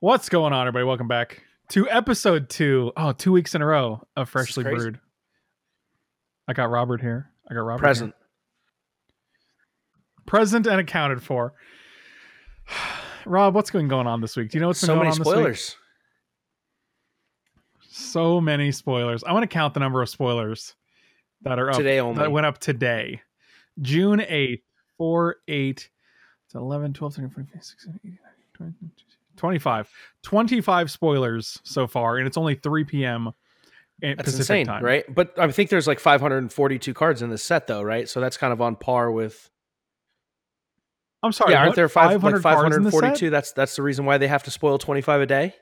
What's going on, everybody? Welcome back to episode two. Oh, two weeks in a row of Freshly. Brewed. I got Robert here. I got Robert Present. here. Present and accounted for. Rob, what's going going on this week? Do you know what's been So going many on this week? spoilers. So many spoilers. I want to count the number of spoilers that are up Today only. that went up today. June 8th, 4, 8, it's 11, 12, 13, 14, 15, 16, 18, 19, 20, 25. 25 spoilers so far, and it's only 3 p.m. That's Pacific insane, time. right? But I think there's like 542 cards in this set, though, right? So that's kind of on par with. I'm sorry. yeah, aren't what? there five, 500 like cards in the set? 542? That's that's the reason why they have to spoil 25 a day.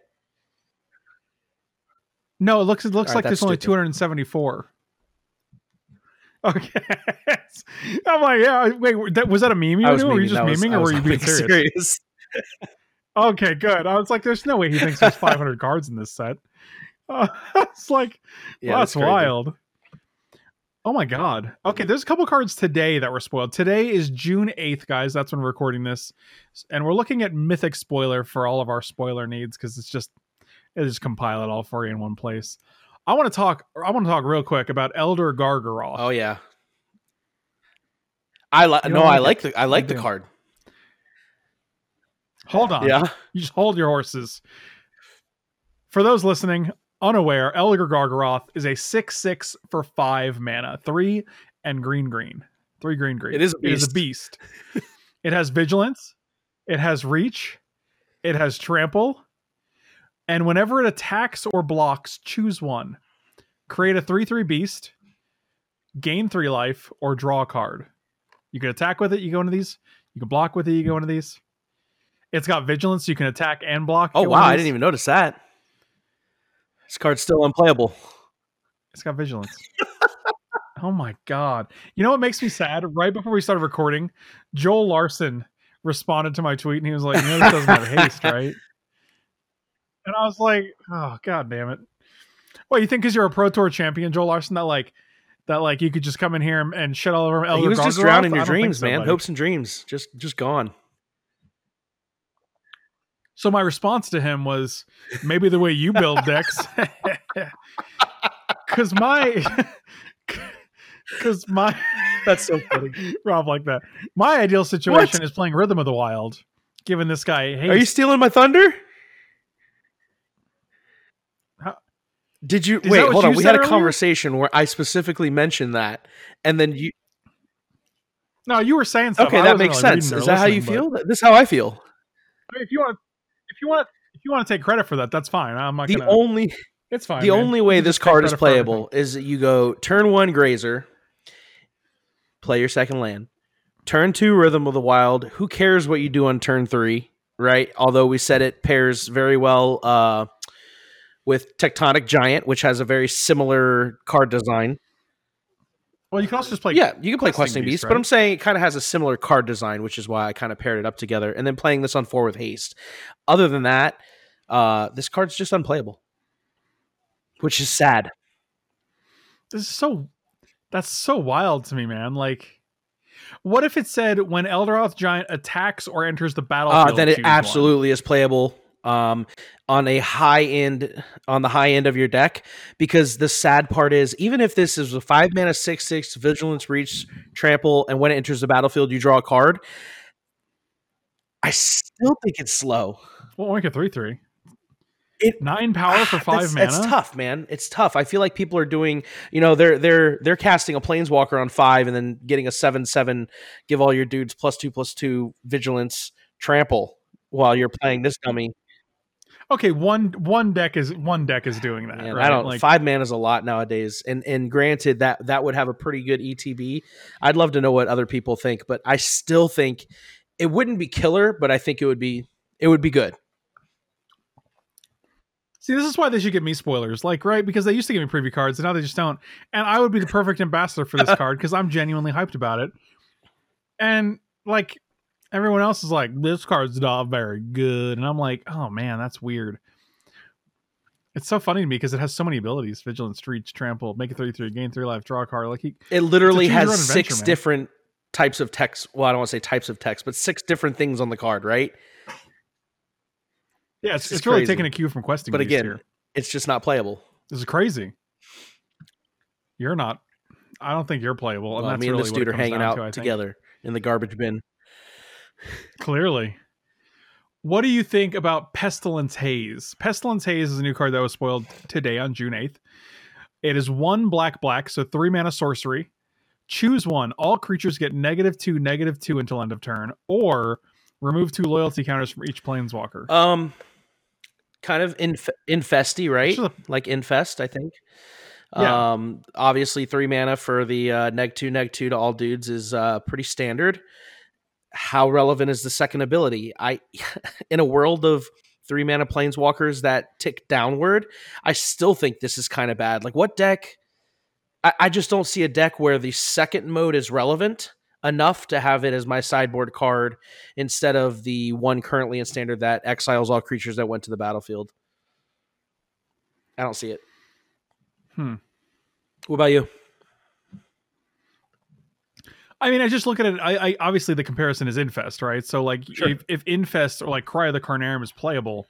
No, it looks it looks All right, like there's only stupid. 274. Okay. I'm like, yeah, wait, that, was that a meme you I were was doing? Were you just That was- or were you being being serious? Okay, good. I was like, there's no way he thinks there's 500 cards in this set. Uh, it's like, Yeah, well, that's wild. Oh my god. Okay, there's a couple cards today that were spoiled. Today is June 8th, guys. That's when we're recording this. And we're looking at Mythic Spoiler for all of our spoiler needs because it's just it just compile it all for you in one place. I want to talk I want to talk real quick about Elder Gargaroth. Oh yeah. I like You no, don't I like the I like the card. Hold on. Yeah, You just hold your horses. For those listening, unaware, Elder Gargaroth is a 6 6 for 5 mana, 3 and green green. 3 green green. It is a It is a beast. it has vigilance, it has reach, it has trample, and whenever it attacks or blocks, choose one. Create a 3 3 beast, gain 3 life, or draw a card. You can attack with it, you go into these. You can block with it, you go into these. It's got vigilance, you can attack and block. Oh wow, I didn't even notice that. This card's still unplayable. It's got vigilance. oh my god! You know what makes me sad? Right before we started recording, Joel Larsson responded to my tweet and he was like, "You know this doesn't have haste, right?" And I was like, "Oh god damn it!" Well, you think because you're a pro tour champion, Joel Larsson, that like that like you could just come in here and, and shit all over him. he was just drowning your dreams, so, man. buddy. Hopes and dreams, just just gone. So my response to him was maybe the way you build decks, because my, because my. That's so funny. Rob like that. My ideal situation is playing Rhythm of the Wild, Given this guy hey Are you stealing my thunder? Did you that wait? Hold on. We had a earlier? conversation where I specifically mentioned that, and then you. No, you were saying stuff. Okay, that makes really sense. Is that how you listening, feel? This is how I feel. but- If you want, if you want, if you want to take credit for that, that's fine. I'm not The gonna. only it's fine. the man. only way this card is credit for everything. playable is that you go turn one grazer, play your second land, turn two rhythm of the wild. Who cares what you do on turn three, right? Although we said it pairs very well uh, with Tectonic Giant, which has a very similar card design. Well, you can also just play. yeah, you can play Questing Beast, Beast, right? but I'm saying it kind of has a similar card design, which is why I kind of paired it up together. And then playing this on four with haste. Other than that, uh, this card's just unplayable, which is sad. This is so. That's so wild to me, man. Like, what if it said when Elderoth Giant attacks or enters the Uh, then it choose one? absolutely is playable um, on a high end on the high end of your deck because the sad part is even if this is a five mana six six vigilance reach trample and when it enters the battlefield you draw a card i still think it's slow Well, make it three three. It- nine power for five That's- mana. It's tough, man. It's tough. I feel like people are doing, you know, they're they're they're casting a planeswalker on five and then getting a seven seven, give all your dudes plus two plus two vigilance trample while you're playing this dummy. Okay, one one deck is one deck is doing that. Man, right? I don't. like five mana is a lot nowadays, and and granted that that would have a pretty good ETB. I'd love to know what other people think, but I still think it wouldn't be killer, but I think it would be it would be good. See, this is why they should give me spoilers, like right because they used to give me preview cards, and now they just don't. And I would be the perfect ambassador for this card because I'm genuinely hyped about it. And like everyone else is like, this card's not very good, and I'm like, oh man, that's weird. It's so funny to me because it has so many abilities: vigilance, reach, trample, make it three three, gain three life, draw a card. Like he, It literally has six man. different types of text. Well, I don't want to say types of text, but six different things on the card, right? Yeah, it's, This it's really taking a cue from questing. But again, here. It's just not playable. this is crazy. You're not. I don't think you're playable, and Well, that's me and really this dude are hanging out to, together in the garbage bin. Clearly. What do you think about Pestilent Haze? Pestilent Haze is a new card that was spoiled today on June 8th. It is one black black, so three mana sorcery. Choose one. All creatures get negative two, negative two until end of turn, or remove two loyalty counters from each planeswalker. Um, kind of inf- infesty, right? Like infest, I think. Yeah. Um, obviously three mana for the uh, neg two, neg two to all dudes is uh pretty standard. How relevant is the second ability? I, in a world of three mana planeswalkers that tick downward, I still think this is kind of bad. Like, what deck? I, I just don't see a deck where the second mode is relevant enough to have it as my sideboard card instead of the one currently in standard that exiles all creatures that went to the battlefield. I don't see it. Hmm. What about you? I mean, I just look at it. I, I obviously the comparison is Infest, right? So like, Sure. if, if Infest or like Cry of the Carnarium is playable,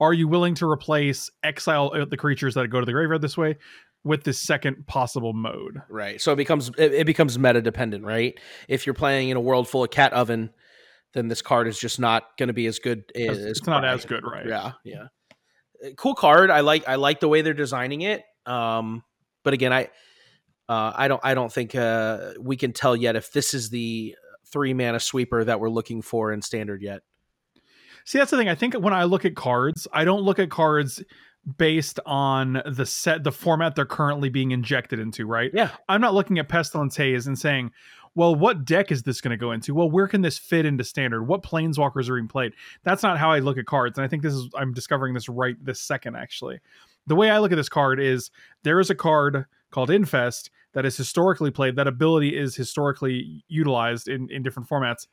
are you willing to replace exile uh, the creatures that go to the graveyard this way with this second possible mode? Right. So it becomes it, it becomes meta dependent, right? If you're playing in a world full of cat oven, then this card is just not going to be as good as It's not Cry. as good, right? Yeah, yeah. Uh, Cool card. I like I like the way they're designing it. Um, but again, I uh, I don't I don't think uh, we can tell yet if this is the three mana sweeper that we're looking for in standard yet. See, that's the thing. I think when I look at cards, I don't look at cards based on the set, the format they're currently being injected into, right? Yeah. I'm not looking at Pestilent Haze and saying, well, what deck is this going to go into? Well, where can this fit into standard? What planeswalkers are being played? That's not how I look at cards. And I think this is, I'm discovering this right this second, actually. The way I look at this card is there is a card called Infest that is historically played. That ability is historically utilized in, in different formats.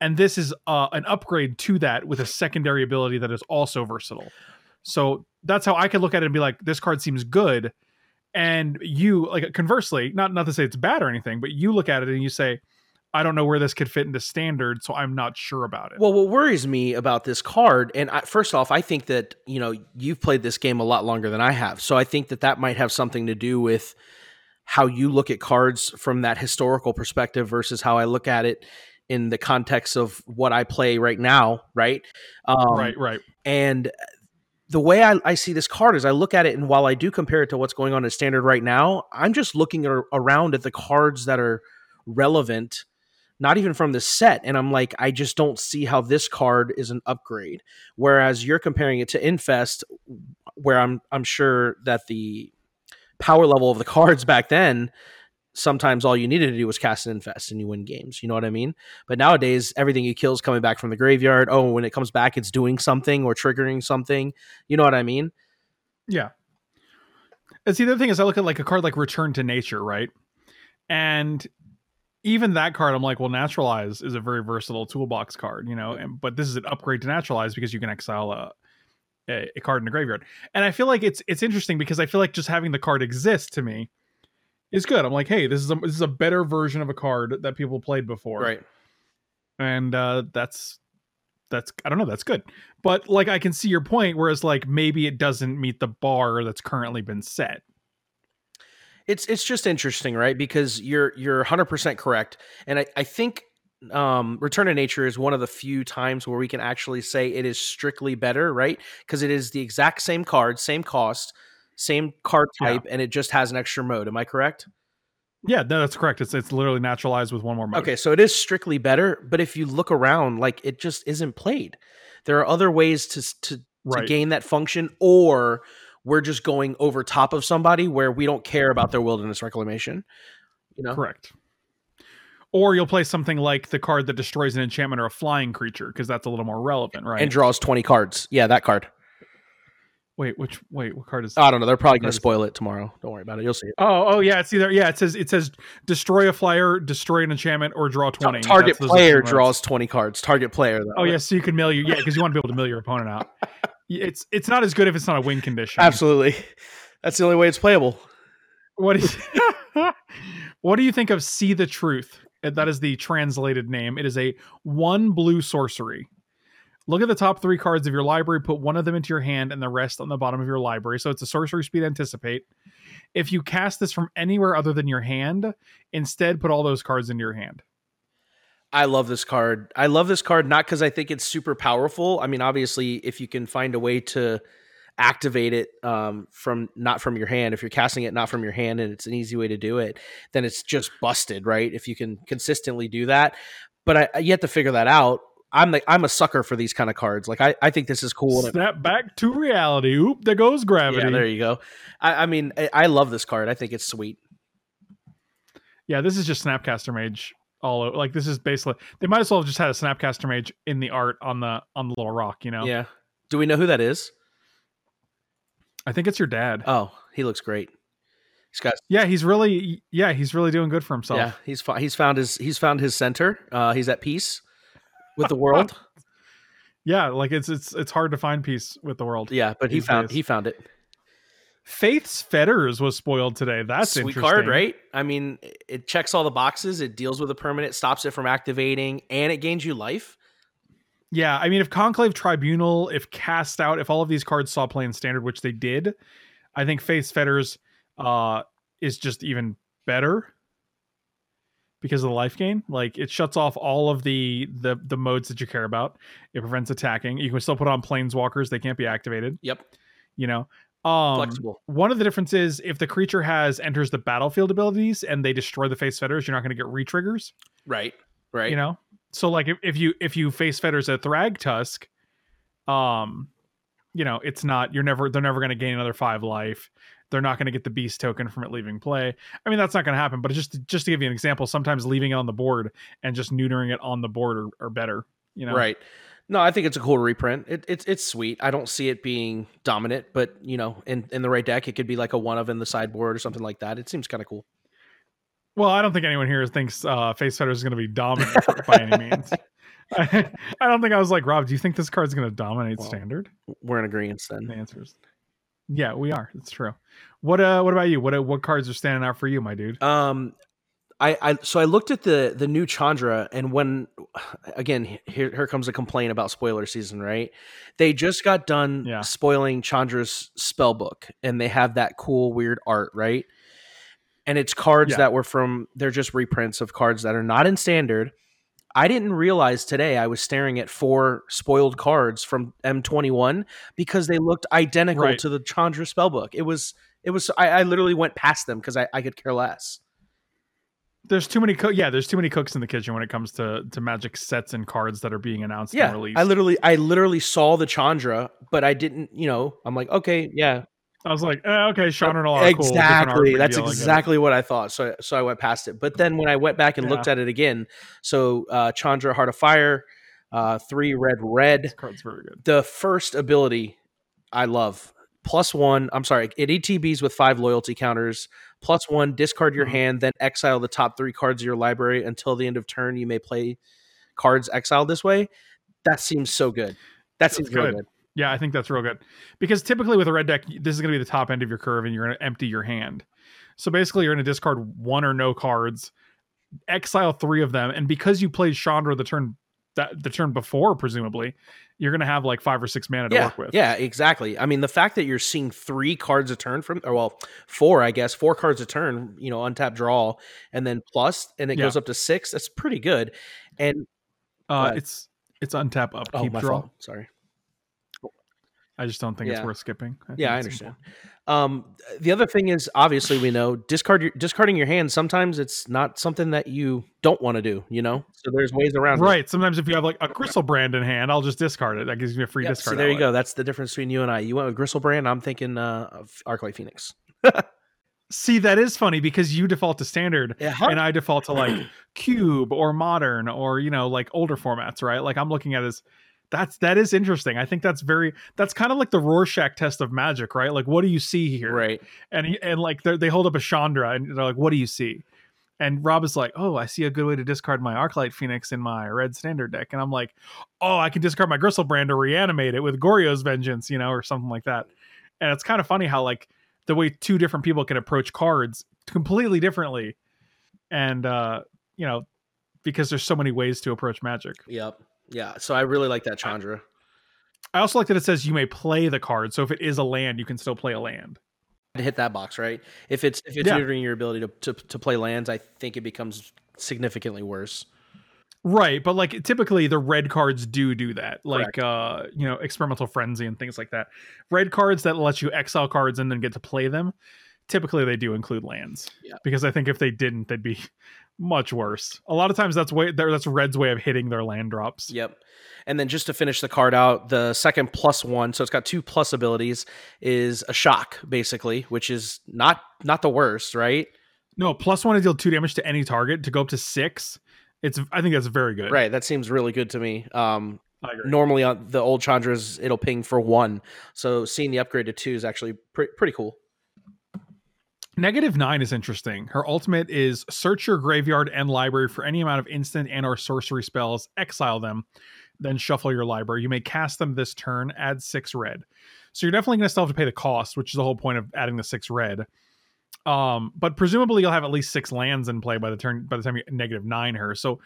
And this is uh, an upgrade to that with a secondary ability that is also versatile. So that's how I could look at it and be like, this card seems good and you like conversely not not to say it's bad or anything but you look at it and you say i don't know where this could fit into standard so i'm not sure about it Well, what worries me about this card, and I, first off, I think that you know you've played this game a lot longer than I have, so I think that that might have something to do with how you look at cards from that historical perspective versus how I look at it in the context of what I play right now, right? Um, right right And the way I, I see this card is I look at it, and while I do compare it to what's going on in standard right now, I'm just looking ar- around at the cards that are relevant, not even from the set. And I'm like, I just don't see how this card is an upgrade. Whereas you're comparing it to Infest, where I'm I'm sure that the power level of the cards back then sometimes all you needed to do was cast an infest and you win games. You know what I mean? But nowadays, everything you kill is coming back from the graveyard. Oh, when it comes back, it's doing something or triggering something. You know what I mean? yeah and see the other thing is i look at like a card like return to nature right and even that card i'm like well naturalize is a very versatile toolbox card you know and but this is an upgrade to naturalize because you can exile a a, a card in the graveyard. And i feel like it's it's interesting because i feel like just having the card exist to me is good. I'm like hey this is a this is a better version of a card that people played before. Right. and uh that's that's i don't know that's good. But like i can see your point whereas like maybe it doesn't meet the bar that's currently been set It's it's just interesting, right? Because you're you're 100% correct. And I, I think um, Return to Nature is one of the few times where we can actually say it is strictly better, right? Because it is the exact same card, same cost, same card Yeah. type, and it just has an extra mode. Am I correct? yeah no, that's correct it's it's literally naturalized with one more mode Okay, so it is strictly better, but if you look around, like it just isn't played. There are other ways to to, to gain that function, or we're just going over top of somebody where we don't care about their wilderness reclamation. You know, correct or you'll play something like the card that destroys an enchantment or a flying creature because that's a little more relevant right and draws twenty cards. Yeah, that card. wait which wait what card is That? I don't know. They're probably going to spoil it tomorrow. Don't worry about it. You'll see it. Oh, oh yeah, it's either yeah. It says it says destroy a flyer, destroy an enchantment, or draw twenty. Target That's- player draws twenty cards. Target player. Though. Oh yeah, so you can mill your yeah because you want to be able to mill your opponent out. It's it's not as good if it's not a win condition. absolutely. That's the only way it's playable. What do you, what do you think of See the Truth? That is the translated name. It is a one blue sorcery. Look at the top three cards of your library, put one of them into your hand and the rest on the bottom of your library. So it's a sorcery speed anticipate. If you cast this from anywhere other than your hand, instead put all those cards into your hand. I love this card. I love this card not because I think it's super powerful. I mean, obviously, if you can find a way to activate it um, from not from your hand, if you're casting it not from your hand, and it's an easy way to do it, then it's just busted, right? If you can consistently do that, but I, I yet to figure that out. I'm like I'm a sucker for these kind of cards. Like I, I think this is cool. Snap back to reality. Oop, there goes gravity. Yeah, there you go. I, I mean, I, I love this card. I think it's sweet. Yeah, this is just Snapcaster Mage all over. Like this is basically they might as well have just had a Snapcaster Mage in the art on the on the little rock. You know. Yeah. Do we know who that is? I think it's your dad. Oh, he looks great. He's got yeah, he's really yeah, he's really doing good for himself. yeah. He's he's found his he's found his center. Uh, he's at peace with the world. Yeah, like it's it's it's hard to find peace with the world. yeah, but he found days. he found it. Faith's Fetters was spoiled today. That's Sweet card, right? I mean, it checks all the boxes. It deals with a permanent, stops it from activating, and it gains you life. Yeah, I mean, if Conclave Tribunal, if Cast Out, if all of these cards saw play in Standard, which they did, I think Faith's Fetters uh, is just even better because of the life gain. Like it shuts off all of the the the modes that you care about. It prevents attacking. You can still put on Planeswalkers; they can't be activated. Yep, You know. Um, flexible. One of the differences if the creature has enters the battlefield abilities and they destroy the Faith's Fetters, you're not going to get re-triggers. Right, right. You know, so like if, if you if you Faith's Fetters a Thragtusk, um, you know it's not you're never they're never going to gain another five life. They're not going to get the beast token from it leaving play. I mean that's not going to happen. But just just to give you an example, sometimes leaving it on the board and just neutering it on the board are, are better. You know, Right. No, I think it's a cool reprint. It, it's it's sweet. I don't see it being dominant, but you know, in, in the right deck, it could be like a one of in the sideboard or something like that. It seems kind of cool. Well, I don't think anyone here thinks uh, Faith's Fetters is going to be dominant by any means. I, I don't think I was like Rob. Do you think this card's going to dominate Well, standard? We're in agreement The then. answer is yeah, we are. It's true. What uh, what about you? What uh, what cards are standing out for you, my dude? Um, I, I so I looked at the the new Chandra, and when again here here comes a complaint about spoiler season, right? They just got done Yeah. spoiling Chandra's spell book, and they have that cool weird art, right? And it's cards Yeah. that were from they're just reprints of cards that are not in standard. I didn't realize today I was staring at four spoiled cards from M21 because they looked identical Right. to the Chandra spellbook. It was it was I, I literally went past them because I, I could care less. There's too many. Co- yeah, there's too many cooks in the kitchen when it comes to to Magic sets and cards that are being announced and Yeah, released. I literally I literally saw the Chandra, but I didn't. You know, I'm like, okay, yeah, I was like, eh, okay, Sean and all are cool. different art, exactly. big That's I exactly what I thought. So so I went past it. But then when I went back and looked at it again, so uh, Chandra, Heart of Fire, uh, three red red. This card's very good. The first ability I love. Plus one, I'm sorry, it ETBs with five loyalty counters. Plus one, discard your Mhm. hand, then exile the top three cards of your library until the end of turn. You may play cards exiled this way. That seems so good. That seems really good. good. Yeah, I think that's real good because typically with a red deck, this is going to be the top end of your curve, and you're going to empty your hand. So basically, you're going to discard one or no cards, exile three of them, and because you played Chandra the turn that the turn before, presumably, you're going to have like five or six mana to yeah, work with. Yeah, exactly. I mean, the fact that you're seeing three cards a turn from, or well, four, I guess, four cards a turn, you know, untap draw, and then plus, and it Yeah. goes up to six. That's pretty good. And uh, ahead. it's it's untap up, oh, keep my draw. fault. Sorry. I just don't think it's worth skipping. think Yeah, I understand. Um, the other thing is, obviously, we know discard your discarding your hand. Sometimes it's not something that you don't want to do. You know, so there's ways around. it. Right. Sometimes if you have like a Griselbrand in hand, I'll just discard it. That gives me a free Yeah, discard. so there you go. That's the difference between you and I. You went with Griselbrand. I'm thinking uh, of Arclight Phoenix. See, that is funny because you default to standard Yeah, and I default to like cube or modern or you know like older formats, right? Like I'm looking at as that's that is interesting. I think that's very that's kind of like the Rorschach test of magic, right? Like what do you see here? right. And he- and like they're- hold up a Chandra and they're like, what do you see? And Rob is like, oh, I see a good way to discard my Arclight Phoenix in my red standard deck. And I'm like, oh, I can discard my Griselbrand to reanimate it with Goryo's Vengeance, you know, or something like that. And it's kind of funny how like the way two different people can approach cards completely differently. And uh, you know, because there's so many ways to approach magic. Yep. Yeah. So I really like that Chandra. I also like that it says you may play the card. So if it is a land, you can still play a land. To hit that box, right? If it's if it's Yeah. your ability to, to to play lands, I think it becomes significantly worse. Right, but like typically the red cards do do that, like uh, you know, experimental frenzy and things like that. Red cards that let you exile cards and then get to play them. Typically, they do include lands. Yeah. Because I think if they didn't, they'd be much worse. A lot of times, that's way that's Red's way of hitting their land drops. Yep. And then just to finish the card out, the second plus one, so it's got two plus abilities, is a shock, basically, which is not not the worst, right? No, plus one to deal two damage to any target to go up to six. It's I think that's very good. Right. That seems really good to me. Um, normally on the old Chandras, it'll ping for one. So seeing the upgrade to two is actually pre- pretty cool. Negative nine is interesting. Her ultimate is search your graveyard and library for any amount of instant and or sorcery spells, exile them, then shuffle your library. You may cast them this turn, add six red. So you're definitely going to still have to pay the cost, which is the whole point of adding the six red. Um, but presumably you'll have at least six lands in play by the turn by the time you negative nine her. So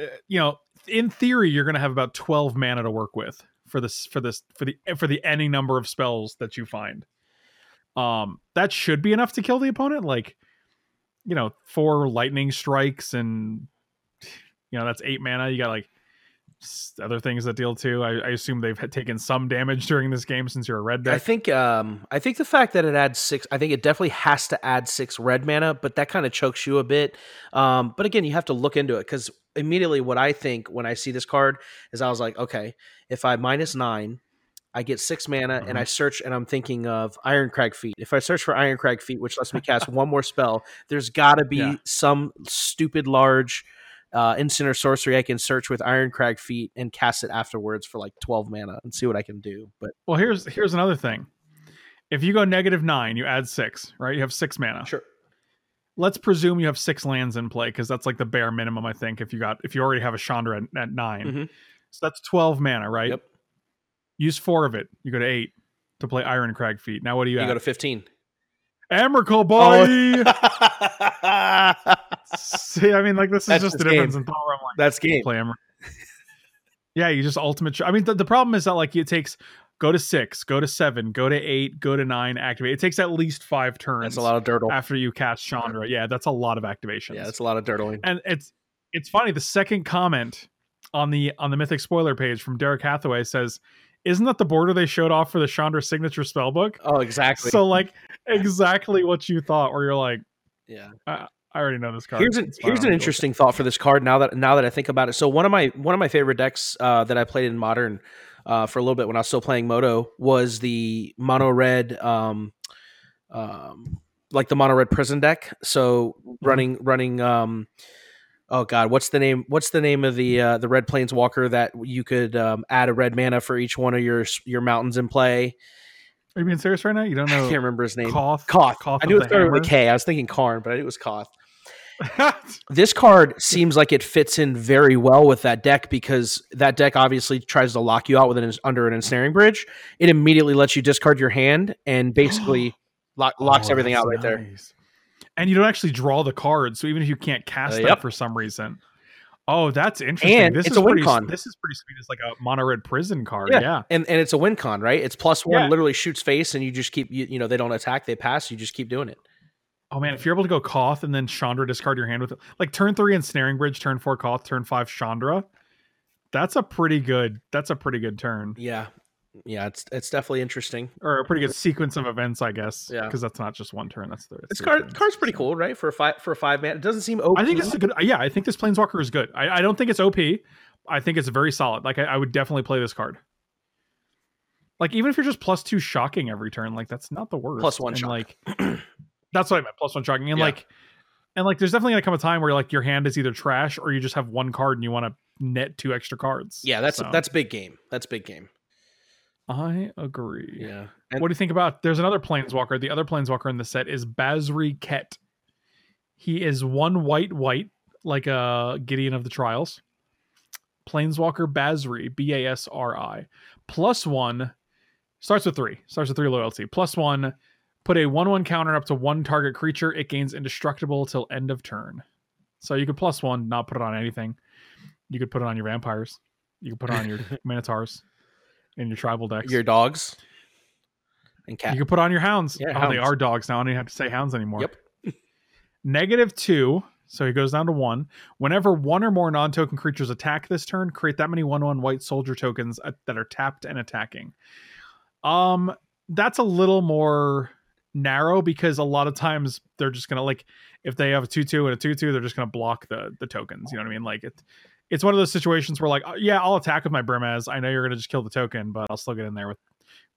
uh, you know, in theory, you're going to have about twelve mana to work with for this for this for the for the any number of spells that you find um that should be enough to kill the opponent like you know four lightning strikes and you know that's eight mana you got like other things that deal too i, I assume they've taken some damage during this game since you're a red deck. I think um I think the fact that it adds six I think it definitely has to add six red mana, but that kind of chokes you a bit. Um but again, you have to look into it because immediately what I think when I see this card is I was like, okay, if I minus nine, I get six mana and Mm-hmm. I search and I'm thinking of Irencrag Feat. If I search for Irencrag Feat, which lets me cast one more spell, there's gotta be Yeah. some stupid large uh, instant or sorcery I can search with Irencrag Feat and cast it afterwards for like 12 mana and see what I can do. But well here's here's another thing if you go negative nine you add six right you have six mana sure. let's presume you have six lands in play because that's like the bare minimum i think if you got if you already have a chandra at, at 9 Mhm. so that's 12 mana right Yep. Use four of it you go to eight to play irencrag feat now what do you, You add? go to 15. Emrakul, oh. boy. Oh. See, I mean, like this is That's just the his difference in thought. Like, That's game. play Emrakul. yeah, you just ultimate. I mean, the, the problem is that like it takes go to six, go to seven, go to eight, go to nine, activate. It takes at least five turns. That's a lot of dirtle. after you cast Chandra. Yeah, that's a lot of activations. Yeah, that's a lot of dirtling. and it's it's funny. The second comment on the on the Mythic spoiler page from Derek Hathaway says, "Isn't that the border they showed off for the Chandra signature spellbook?" Oh, exactly. So like exactly what you thought. Where you're like, yeah. I already know this card. Here's an here's an interesting thought for this card. Now that now that I think about it, so one of my one of my favorite decks uh, that I played in modern uh, for a little bit when I was still playing Moto was the mono red, um, um, like the mono red prison deck. So running running. Um, oh God, what's the name? What's the name of the uh, the red planeswalker that you could um, add a red mana for each one of your your mountains in play? Are you being serious right now? You don't know? I can't remember his name. Koth? Koth. Koth I knew it started with a Hammer? K. I was thinking Karn, but I knew it was Koth. This card seems like it fits in very well with that deck because that deck obviously tries to lock you out with an under an ensnaring bridge. It immediately lets you discard your hand and basically lock, locks Oh, everything out right there. And you don't actually draw the card, so even if you can't cast Uh, that for some reason. Oh, that's interesting. And this is a win pretty, con. This is pretty sweet. It's like a mono red prison card. Yeah. Yeah. And and it's a win con, right? It's plus one, Yeah. literally shoots face, and you just keep you, you know they don't attack, they pass, you just keep doing it. Oh man, if you're able to go Koth and then Chandra discard your hand with it, like turn three and Snaring bridge, turn four Koth, turn five Chandra, that's a pretty good. That's a pretty good turn Yeah, yeah, it's it's definitely interesting. or a pretty good sequence of events, I guess. Yeah. because that's not just one turn. That's the. it's This card turns, card's pretty so. cool, right? For a five for a five man, it doesn't seem OP. I think this is a good. Uh, yeah, I think this Planeswalker is good. I, I don't think it's OP. I think it's very solid. Like I, I would definitely play this card. Like even if you're just plus two shocking every turn, like that's not the worst. Plus one And, shock. Like that's what I meant. Plus one shocking, and Yeah. like, and like, there's definitely gonna come a time where like your hand is either trash or you just have one card and you want to net two extra cards. yeah, that's So, that's big game. That's big game. I agree. Yeah, and What do you think about? There's another planeswalker. The other planeswalker in the set is Basri Ket. He is one white, white, like a Gideon of the Trials. Planeswalker Basri, B A S R I. Plus one, starts with three. Starts with three loyalty. Plus one, put a 1 1 counter up to one target creature. It gains indestructible till end of turn. So you could plus one, not put it on anything. You could put it on your vampires. You could put it on your minotaurs. In your tribal decks. Your dogs and cat. You can put on your hounds. Yeah, oh, they are dogs now. I don't even have to say hounds anymore. Yep. Negative two. So he goes down to one. Whenever one or more non token creatures attack this turn, create that many 1 1 white soldier tokens that are tapped and attacking. Um, That's a little more narrow because a lot of times they're just going to, like, if they have a 2 2 and a 2 2, they're just going to block the, the tokens. You know what I mean? Like, it, it's one of those situations where, like, uh, yeah, I'll attack with my Brimaz. I know you're going to just kill the token, but I'll still get in there with,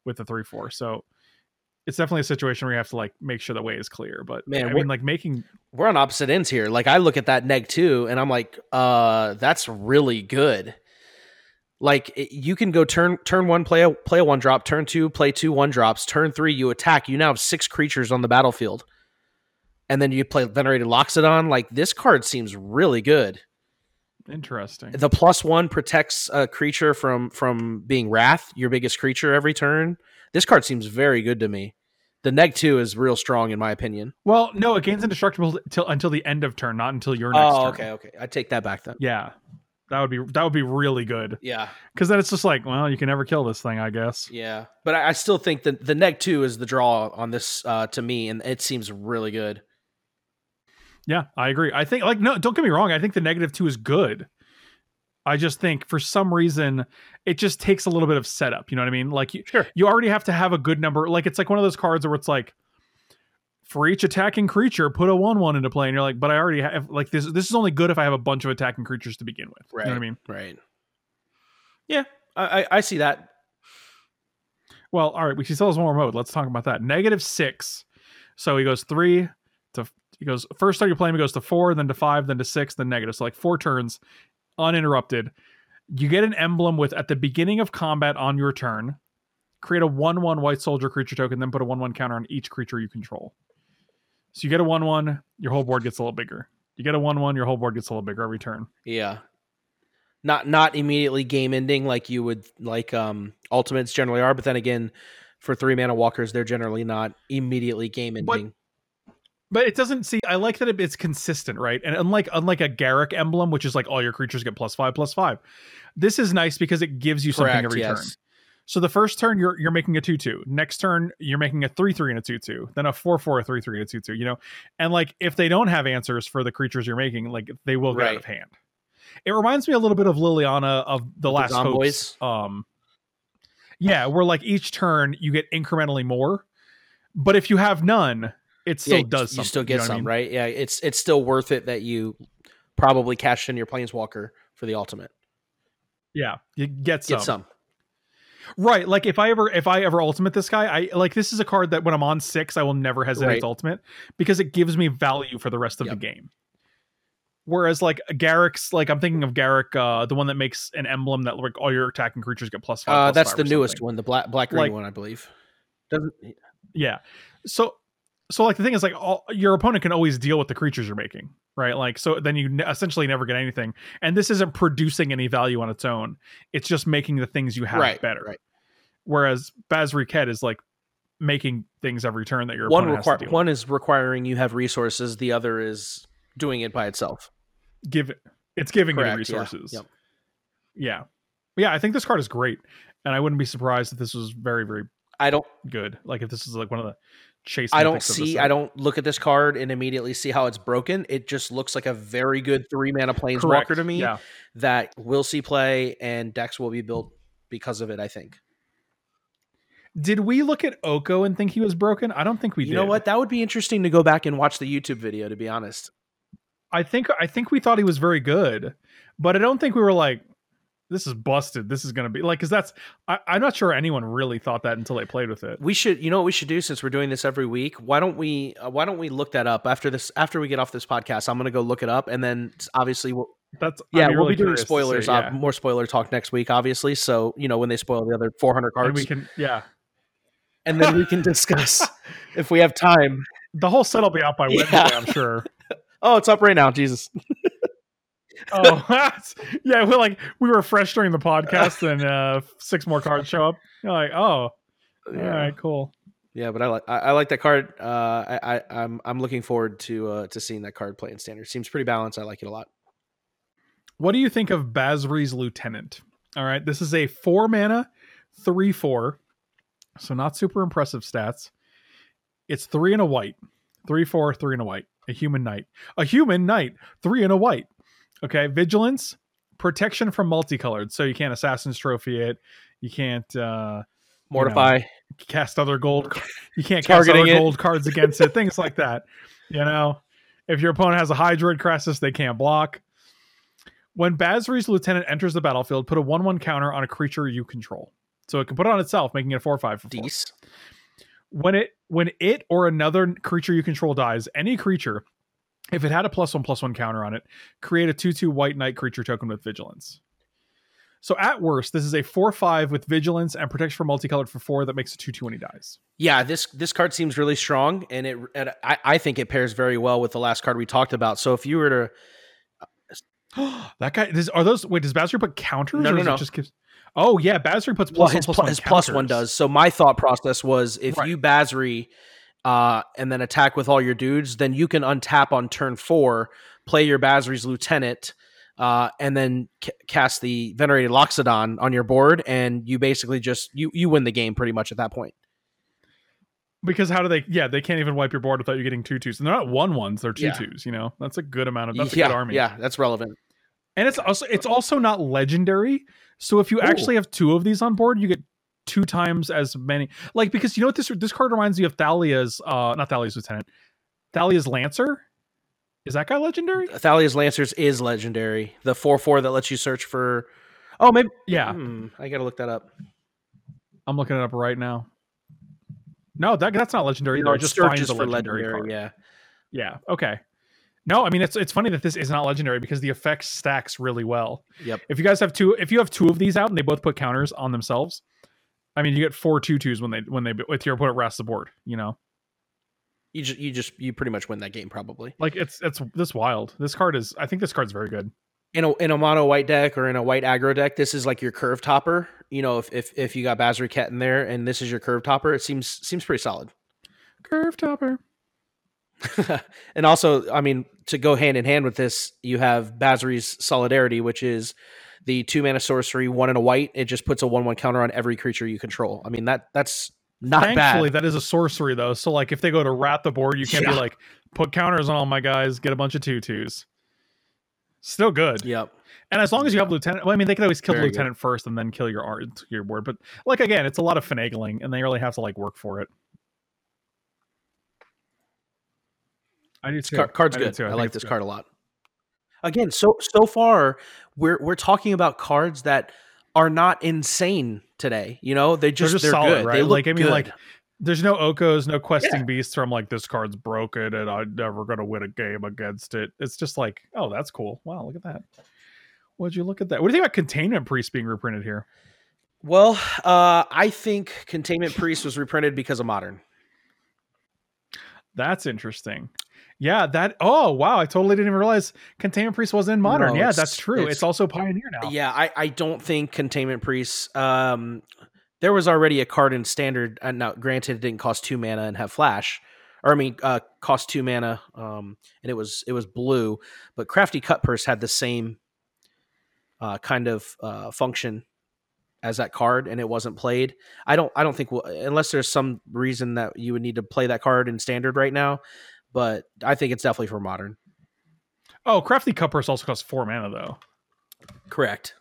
with the 3 4. So it's definitely a situation where you have to like make sure the way is clear. But Man, I mean, like making We're on opposite ends here. Like I look at that neg two, and I'm like, uh, that's really good. Like it- you can go turn turn one, play a play a one drop. Turn two, play two one drops. Turn three, you attack. You now have six creatures on the battlefield, and then you play venerated loxodon. Like this card seems really good. Interesting. The plus one protects a creature from from being wrath, your biggest creature every turn. This card seems very good to me. The neg two is real strong in my opinion. Well, no, it gains indestructible till until the end of turn, not until your next Oh, turn. okay, okay. I take that back then. Yeah. That would be that would be really good. Yeah, Because then it's just like, well, you can never kill this thing, I guess. yeah. But I, I still think that the neg two is the draw on this uh, to me, and it seems really good. Yeah, I agree. I think like no, don't get me wrong. I think the negative two is good. I just think for some reason it just takes a little bit of setup. You know what I mean? Like you, Sure. you already have to have a good number. Like it's like one of those cards where it's like for each attacking creature, put a one one into play, and you're like, but I already have like this. This is only good if I have a bunch of attacking creatures to begin with. You know what I mean? Right. Yeah, I, I, I see that. Well, all right, we can still has one more mode. Let's talk about that. Negative six. So he goes three to he goes first start your playing, he goes to four, then to five, then to six, then negative. So like four turns, uninterrupted. You get an emblem with at the beginning of combat on your turn. Create a one one white soldier creature token, then put a one one counter on each creature you control. So you get a one one, your whole board gets a little bigger. You get a one one, your whole board gets a little bigger every turn. Yeah. Not not immediately game ending like you would like um ultimates generally are, but then again, for three mana walkers, they're generally not immediately game ending. But it doesn't see. I like that it, it's consistent, right? And unlike unlike a Garruk emblem, which is like all your creatures get plus five plus five, this is nice because it gives you something Correct, every yes. turn. So the first turn you're you're making a two two. Next turn you're making a three three and a two two. Then a four four, a three three, and a two two. You know, and like if they don't have answers for the creatures you're making, like they will get out of hand. It reminds me a little bit of Liliana of the With last the Hopes. Um, yeah, where like each turn you get incrementally more, but if you have none, it still Yeah, does. You still get know what I some, mean? right? Yeah, it's it's still worth it that you probably cash in your planeswalker for the ultimate. Yeah, you get some. Get some. Right. Like if I ever if I ever ultimate this guy, I like this is a card that when I'm on six, I will never hesitate Right. to ultimate because it gives me value for the rest of Yep. the game. Whereas like Garruk's like I'm thinking of Garrick, uh, the one that makes an emblem that like all your attacking creatures get plus five. Uh, plus that's five the newest something. one, the black black green Like- one, I believe. Doesn't Yeah. So so like the thing is like all, your opponent can always deal with the creatures you're making, right? Like so then you essentially never get anything, and this isn't producing any value on its own. It's just making the things you have right better. Right. Whereas Basri Ket is like making things every turn that your One opponent has to require one is requiring you have resources. The other is doing it by itself. give it it's giving Correct, yeah. resources Yep. yeah yeah i think this card is great and i wouldn't be surprised if this was very very I don't good like if this is like one of the chase I don't mythics of the see. I don't look at this card and immediately see how it's broken. It just looks like a very good three mana planeswalker Correct. to me yeah that will see play and decks will be built because of it, I think. did we look at oko and think he was broken i don't think we did. you did know what? That would be interesting to go back and watch the YouTube video, to be honest. i think i think we thought he was very good but i don't think we were like this is busted this is gonna be like because that's I, i'm not sure anyone really thought that until they played with it We should, you know, what we should do since we're doing this every week. Why don't we? Uh, why don't we look that up after this? After we get off this podcast, I'm going to go look it up, and then obviously, we'll, that's yeah, we'll be doing to see, spoilers. yeah. Uh, more spoiler talk next week, obviously. So you know when they spoil the other 400 and cards, we can yeah and then we can discuss if we have time. the whole set will be out by Yeah. wednesday i'm sure Oh, it's up right now. Jesus. Oh, yeah. We're like we were fresh during the podcast, and uh, six more cards show up. You're like, oh, all right, cool. Yeah, but I like I, I like that card. Uh, I, I I'm I'm looking forward to uh, to seeing that card play in standard. Seems pretty balanced. I like it a lot. What do you think of Basri's Lieutenant? All right, this is a four mana, three four, so not super impressive stats. It's three and a white, three four, three and a white. A human knight, a human knight, three and a white. Okay, vigilance, protection from multicolored, so you can't assassin's trophy it. You can't uh, Mortify. cast other gold. You can't cast other it. gold cards against it. Things like that. You know, if your opponent has a Hydroid Krasis, they can't block. When Basri's lieutenant enters the battlefield, put a one-one counter on a creature you control. So it can put it on itself, making it a four-five for four. Dece. When it when it or another creature you control dies, any creature, if it had a plus one plus one counter on it, create a two-two white knight creature token with vigilance. So at worst, this is a four-five with vigilance and protection for multicolored for four that makes a two-two when he dies. Yeah, this this card seems really strong, and it and I, I think it pairs very well with the last card we talked about. So if you were to that guy does, are those wait does Basri put counters No, no, no. it just gives oh yeah Basri puts well, his, one, pl- plus his one plus does. So my thought process was if Right. you Basri uh, and then attack with all your dudes, then you can untap on turn four, play your Basri's lieutenant, uh, and then c- cast the venerated Loxodon on your board, and you basically just you you win the game pretty much at that point. because how do they yeah they can't even wipe your board without you getting two twos and they're not one ones they're two Yeah. twos you know that's a good amount of that's a good army yeah, that's relevant. and it's also it's also not legendary so if you actually have two of these on board you get two times as many like because you know what this this card reminds me of Thalia's uh not Thalia's lieutenant Thalia's lancer is that guy legendary Thalia's Lancers is legendary. The four four that lets you search for. Oh, maybe. yeah Hmm, I gotta look that up. I'm looking it up right now no that that's not legendary No, it just searches finds a for legendary, legendary. Yeah. Yeah. Okay. No, I mean it's it's funny that this is not legendary because the effect stacks really well. Yep. If you guys have two, if you have two of these out and they both put counters on themselves, I mean you get four two twos when they when they with your opponent rests the board. You know, You just you just you pretty much win that game probably. like it's it's this wild. This card is I think this card's very good. in a in a mono white deck or in a white aggro deck, this is like your curve topper. You know, if if, if you got Basri Ket in there and this is your curve topper, it seems seems pretty solid. Curve topper. and also, I mean, to go hand in hand with this, you have Basri's Solidarity, which is the two mana sorcery, one and a white. It just puts a one one counter on every creature you control. I mean that that's not Thankfully, bad. that is a sorcery though. So like if they go to rat the board, you can't be like put counters on all my guys, get a bunch of two twos. Still good. Yep. And as long as you have lieutenant, well, I mean, they could always kill the Very good. lieutenant first and then kill your art your board. But like again, it's a lot of finagling, and they really have to like work for it. I do too. Car- card's I good. too. I, think like this good. card a lot. Again, so so far we're we're talking about cards that are not insane today. You know, they just They're just they're solid, good. right? They look like I mean, good. like there's no Okos, no questing beasts. Where I'm like, this card's broken, and I'm never gonna win a game against it. It's just like, oh, that's cool. Wow, look at that. Would you look at that? What do you think about containment priest being reprinted here? well, uh, I think Containment Priest was reprinted because of Modern. That's interesting. Yeah, that. Oh, wow! I totally didn't even realize Containment Priest wasn't in Modern. No, yeah, that's true. It's, it's- also Pioneer now. Yeah, I, I don't think Containment Priest. Um, there was already a card in Standard. Uh, now, granted, it didn't cost two mana and have Flash, or I mean, uh, cost two mana. Um, and it was it was blue, but Crafty Cutpurse had the same uh, kind of uh, function as that card, and it wasn't played. I don't I don't think we'll, unless there's some reason that you would need to play that card in Standard right now. But I think it's definitely for Modern. Oh, Crafty Cutpurse also costs four mana though. Correct.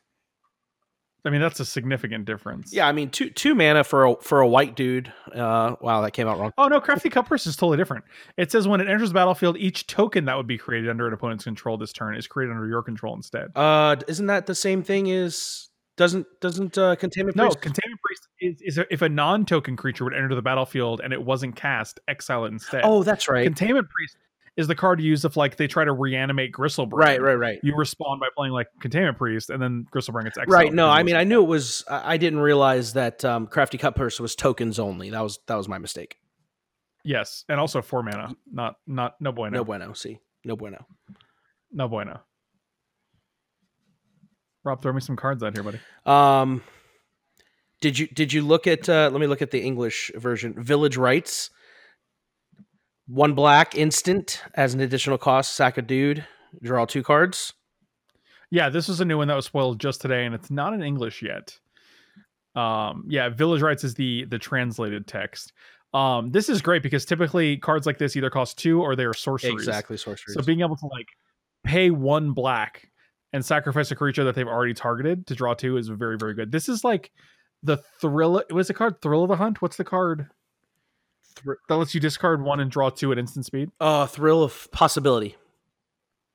I mean, that's a significant difference. Yeah, I mean two two mana for a for a white dude. Uh, wow, that came out wrong. Oh no, Crafty Cutpurse is totally different. It says when it enters the battlefield, each token that would be created under an opponent's control this turn is created under your control instead. Uh, isn't that the same thing as doesn't doesn't uh, containment No. Containment Priest is, is a, if a non-token creature would enter the battlefield and it wasn't cast, exile it instead. oh, that's right. Containment Priest is the card you use if like they try to reanimate Griselbrand. right, right, right. You respond by playing like Containment Priest, and then Griselbrand gets exiled. Right. No, I mean I knew it was. I I didn't realize that um, crafty cutpurse was tokens only. That was that was my mistake. yes, and also four mana. Not not no bueno. No bueno. See, no bueno. No bueno. Rob, throw me some cards out here, buddy. Um, did you did you look at? Uh, let me look at the English version. Village Rites. One black instant as an additional cost. Sack a dude. Draw two cards. Yeah, this is a new one that was spoiled just today, and it's not in English yet. Um, yeah, village rites is the the translated text. Um, this is great because typically cards like this either cost two or they are sorceries. Exactly, sorceries. So being able to like pay one black and sacrifice a creature that they've already targeted to draw two is very very good. This is like the thrill. Was the card Thrill of the Hunt? What's the card Thr- that lets you discard one and draw two at instant speed? uh, thrill of possibility.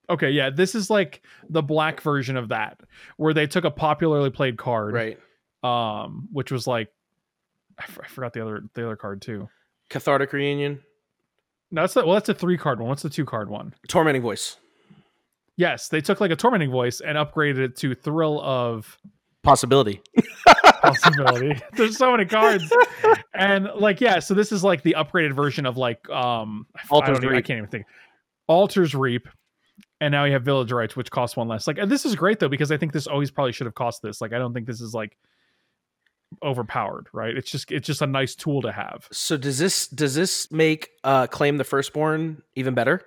Okay, yeah, this is like the black version of that, where they took a popularly played card, Right. Um, which was like, I, f- I forgot the other the other card too. Cathartic reunion. No, that's the, well, that's a three card one. What's the two card one? Tormenting voice. Yes, they took like a tormenting voice and upgraded it to thrill of Possibility. possibility. There's so many cards, and like yeah, so this is like the upgraded version of like um, I, f- I even- I can't even think. Altars Reap, and now you have Village Rites, which costs one less. Like and this is great though because I think this always probably should have cost this. Like I don't think this is like overpowered, right? It's just it's just a nice tool to have. So does this does this make uh claim the firstborn even better?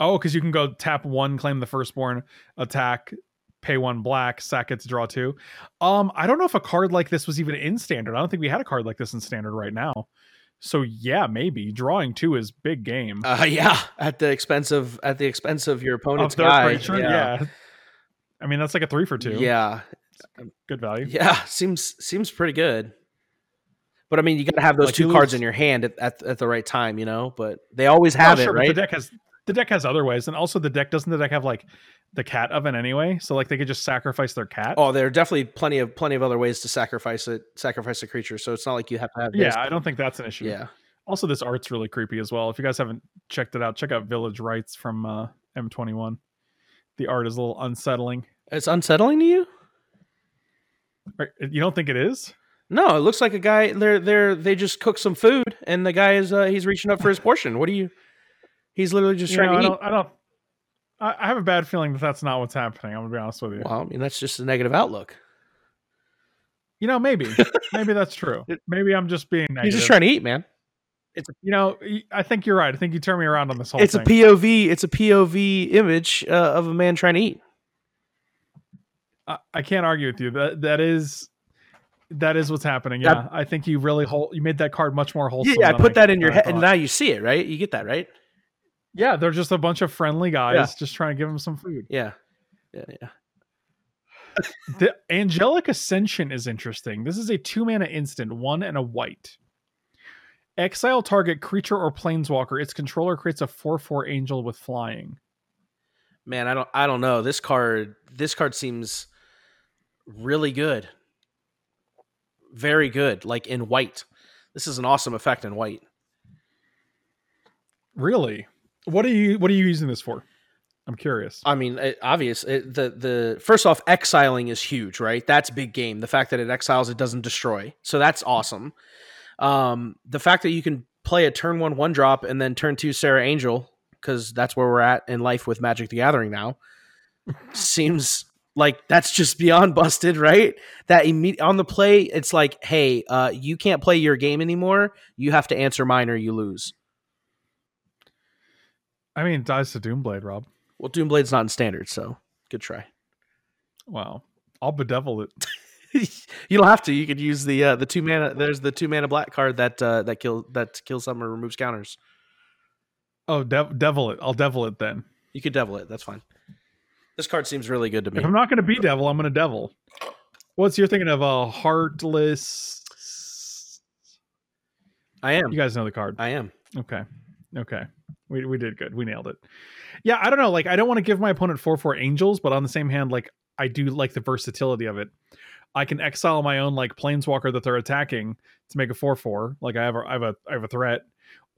Oh, because you can go tap one, claim the firstborn, attack, pay one black, sack it to draw two. Um, I don't know if a card like this was even in standard. I don't think we had a card like this in standard right now. So yeah, maybe drawing two is big game. Uh yeah, at the expense of at the expense of your opponent's Of guy. creature, yeah. I mean that's like a three for two. Yeah. good value. Yeah, seems seems pretty good. But I mean, you got to have those Like, two cards lose- in your hand at, at, at the right time, you know. But they always Oh, have sure, it, right? The deck has the deck has other ways, and also the deck doesn't the deck have like the cat oven anyway? So like they could just sacrifice their cat. Oh, there are definitely plenty of plenty of other ways to sacrifice it, sacrifice a creature. So it's not like you have to have. yeah. I don't think that's an issue. yeah. Also, this art's really creepy as well. If you guys haven't checked it out, check out Village Rites from uh, M21. The art is a little unsettling. It's unsettling to you? You don't think it is? No, it looks like a guy. They're they're they just cook some food, and the guy is uh, he's reaching up for his portion. What do you? He's literally just You trying know, I to eat. don't. I don't. I I have a bad feeling that that's not what's happening. I'm gonna be honest with you. Well, I mean that's just a negative outlook. You know, maybe, maybe that's true. Maybe I'm just being negative. He's just trying to eat, man. It's You know, I think you're right. I think you turned me around on this whole It's a. POV. It's a POV image uh, of a man trying to eat. I, I can't argue with you. That that is that is what's happening. That- Yeah, I think you really whole you made that card much more wholesome. Yeah, I put that in your head, and now you see it, right? You get that, right? Yeah, they're just a bunch of friendly guys Yeah. just trying to give him some food. Yeah, yeah, yeah. The Angelic Ascension is interesting. This is a two mana instant, one and a white. Exile target creature or planeswalker. Its controller creates a four-four angel with flying. Man, I don't, I don't know. This card, this card seems really good, very good. Like in white, this is an awesome effect in white. Really? What are you What are you using this for? I'm curious. I mean, it, obvious. It, the the first off, exiling is huge, right? That's big game. The fact that it exiles, it doesn't destroy, so that's awesome. Um, the fact that you can play a turn one one drop and then turn two Serra Angel, because that's where we're at in life with Magic the Gathering now, seems like that's just beyond busted, right? That imme- on the play, it's like, hey, uh, you can't play your game anymore. You have to answer mine or you lose. I mean, it dies to Doomblade, Rob. Well, Doomblade's not in standard, so good try. Wow. I'll bedevil it. you don't have to. You could use the uh, the two mana. There's the two mana black card that uh, that kill that kills something or removes counters. Oh, dev- devil it. I'll devil it then. You could devil it. That's fine. This card seems really good to me. If I'm not going to be devil, I'm going to devil. What's you're thinking of? A heartless. I am. You guys know the card. I am. Okay. Okay. We, we did good. We nailed it. Yeah, I don't know. Like, I don't want to give my opponent 4 4 angels, but on the same hand, like, I do like the versatility of it. I can exile my own, like, planeswalker that they're attacking to make a 4 4. Like, I have, a, I, have a, I have a threat.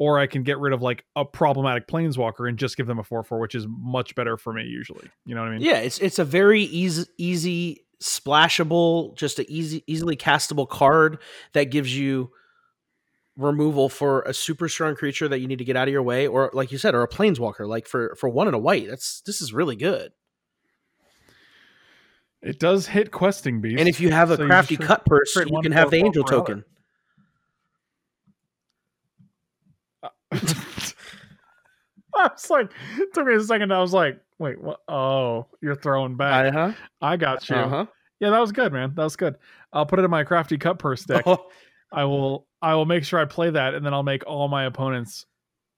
Or I can get rid of, like, a problematic planeswalker and just give them a 4 4, which is much better for me, usually. You know what I mean? Yeah, it's it's a very easy easy splashable, just a easy easily castable card that gives you removal for a super strong creature that you need to get out of your way, or like you said, or a planeswalker. Like for for one and a white, that's this is really good. It does hit questing beast. And if you have a So crafty cutpurse, you can have the angel token. I was like, it took me a second. I was like, wait, what? Oh, you're throwing back. Uh huh. I got you. Uh huh. Yeah, that was good, man. That was good. I'll put it in my crafty cutpurse deck. Oh, I will I will make sure I play that and then I'll make all my opponents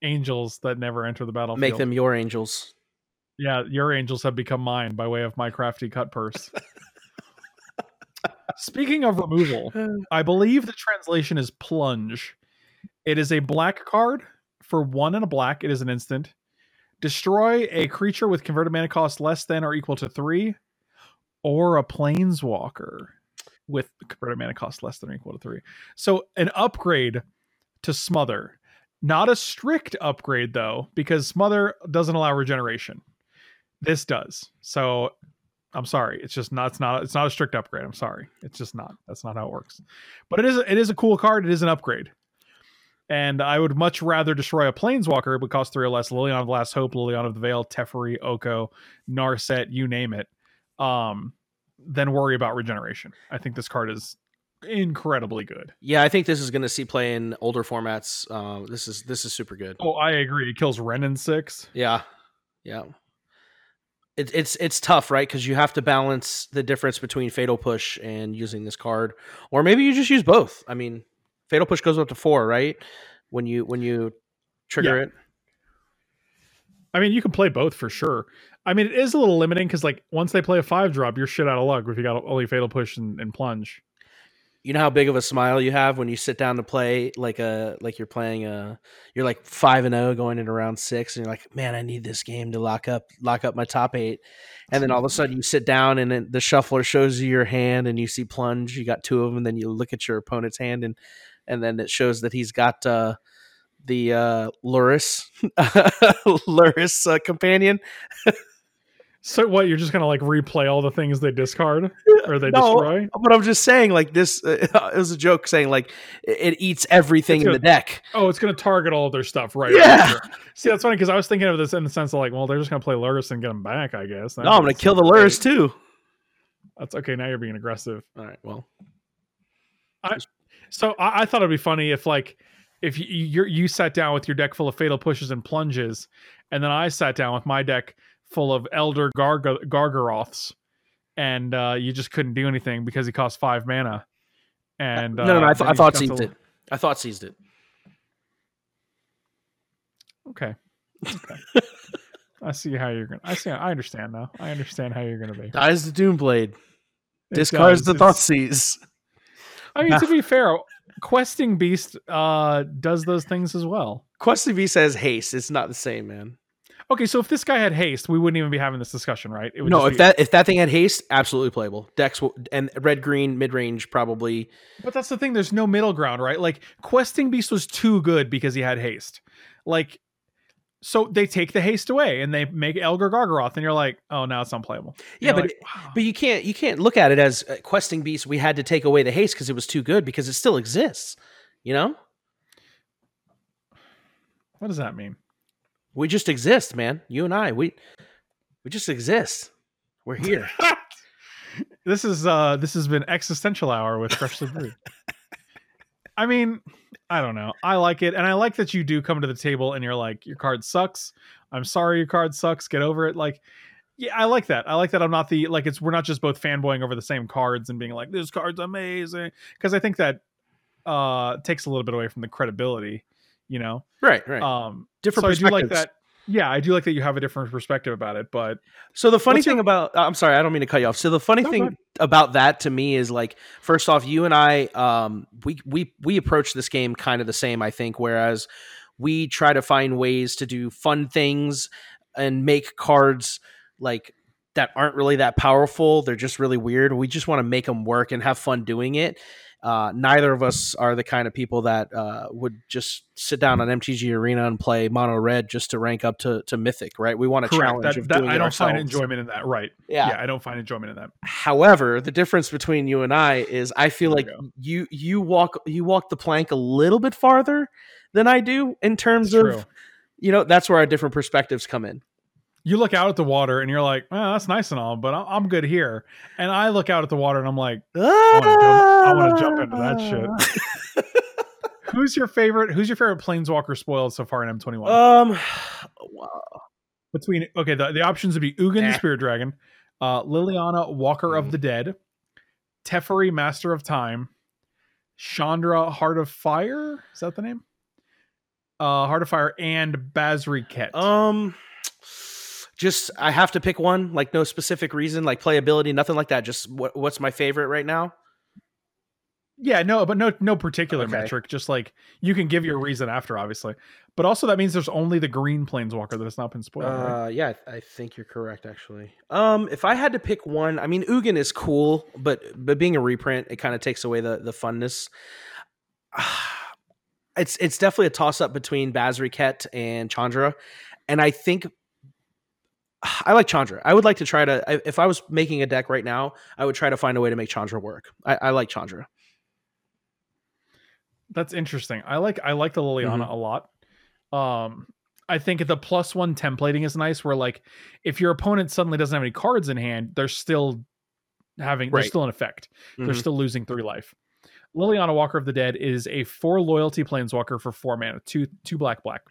angels that never enter the battlefield. make them your angels. Yeah, your angels have become mine by way of my crafty cutpurse. Speaking of removal, I believe the translation is plunge. It is a black card for one and a black. It is an instant. Destroy a creature with converted mana cost less than or equal to three, or a planeswalker with converted mana cost less than or equal to three. So an upgrade to smother. Not a strict upgrade though, because smother doesn't allow regeneration. This does. So I'm sorry. It's just not. It's not. It's not a strict upgrade. I'm sorry. It's just not. That's not how it works. But it is. It is a cool card. It is an upgrade. And I would much rather destroy a planeswalker. It would cost three or less. Liliana of Last Hope, Liliana of the Veil, Teferi, Oko, Narset, you name it. Um, than worry about regeneration. I think this card is incredibly good. Yeah, I think this is going to see play in older formats. Uh, this is this is super good. Oh, I agree. It kills Wrenn and Six. Yeah, yeah. It, it's it's tough, right? Because you have to balance the difference between Fatal Push and using this card, or maybe you just use both. I mean, Fatal Push goes up to four, right? When you when you trigger Yeah. it. I mean, you can play both for sure. I mean, it is a little limiting because, like, once they play a five drop, you're shit out of luck if you got only fatal push and, and plunge. You know how big of a smile you have when you sit down to play like a like you're playing a you're like five and zero going into round six and you're like man I need this game to lock up lock up my top eight and then all of a sudden you sit down and then the shuffler shows you your hand and you see plunge you got two of them and then you look at your opponent's hand and and then it shows that he's got uh the uh Lurrus Lurrus uh, companion So, what? You're just gonna like replay all the things they discard or they No, destroy? but I'm just saying like this uh, it was a joke saying like it, it eats everything It's in the deck Oh, it's gonna target all of their stuff, right? Yeah. right. See, that's funny because I was thinking of this in the sense of like, well, they're just gonna play Lurrus and get them back, I guess. no I'm gonna kill the Lurrus too That's okay. Now you're being aggressive. all right well So I, I thought it'd be funny if like if you you you sat down with your deck full of fatal pushes and plunges, and then I sat down with my deck full of Elder Garg- Gargaroths, and uh, you just couldn't do anything because he cost five mana. And no, no, no. uh, I, th- I thought seized to- it. I thought seized it. Okay. Okay. I see how you're gonna. I see. I understand now. I understand how you're gonna be. Dies the Doomblade. It Discards does. the It's- Thoughtseize. I mean, to be fair, questing beast uh, does those things as well. Questing Beast says haste. It's not the same, man. Okay, so if this guy had haste, we wouldn't even be having this discussion, right? It would No, if be- that if that thing had haste, absolutely playable. Dex will, and red green mid range probably. But that's the thing. There's no middle ground, right? Like questing beast was too good because he had haste. Like, so they take the haste away and they make Elder Gargaroth, and you're like, oh, now it's unplayable. Yeah, but like, wow. But you can't you can't look at it as uh, questing beast. We had to take away the haste because it was too good because it still exists. You know, what does that mean? we just exist, man. You and I, we we just exist. We're here. this is uh this has been existential hour with freshly brewed. I mean, I don't know. I like it, and I like that you do come to the table and you're like, your card sucks. I'm sorry, your card sucks. Get over it. Like, yeah, I like that. I like that. I'm not the like it's we're not just both fanboying over the same cards and being like, this card's amazing because I think that uh takes a little bit away from the credibility. You know, right, right. um, Different so I do like that. Yeah, I do like that you have a different perspective about it, but So the funny thing about I'm sorry, I don't mean to cut you off. So the funny No, thing about that to me is like first off, you and I um we we we approach this game kind of the same, I think, whereas we try to find ways to do fun things and make cards like that aren't really that powerful. They're just really weird. We just want to make them work and have fun doing it. Uh, neither of us are the kind of people that uh, would just sit down on MTG Arena and play mono red just to rank up to, to mythic, right? We want a correct. challenge That, that- I don't find enjoyment in that. Right. Yeah. yeah, I don't find enjoyment in that. However, the difference between you and I is I feel There like we you you walk you walk the plank a little bit farther than I do in terms It's of true. you know that's where our different perspectives come in. You look out at the water and you're like, well, that's nice and all, but I'm good here. And I look out at the water and I'm like, I wanna jump into that shit. who's your favorite? Who's your favorite planeswalker spoiled so far in M21? um, wow. Between okay, the, the options would be Ugin the Spirit Dragon, uh, Liliana Walker Mm. of the Dead, Teferi, Master of Time, Chandra, Heart of Fire. Is that the name? Uh, Heart of Fire and Basri Ket. Um, just I have to pick one. Like no specific reason, like playability, nothing like that. Just what, what's my favorite right now? Yeah, no, but no no particular Okay. metric. Just like you can give your reason after, obviously. But also that means there's only the green planeswalker that has not been spoiled. right? Uh, yeah, I I think you're correct actually. Um, if I had to pick one, I mean, Ugin is cool, but but being a reprint, it kind of takes away the the funness. It's it's definitely a toss up between Basri Ket and Chandra, and I think I like Chandra. I would like to try to. If I was making a deck right now, I would try to find a way to make Chandra work. I, I like Chandra. That's interesting. I like I like the Liliana Mm-hmm. a lot. Um I think the plus one templating is nice where like if your opponent suddenly doesn't have any cards in hand, they're still having they're still in effect. They're Mhm. still losing three life. Liliana Walker of the Dead is a four loyalty planeswalker for four mana, two two black black.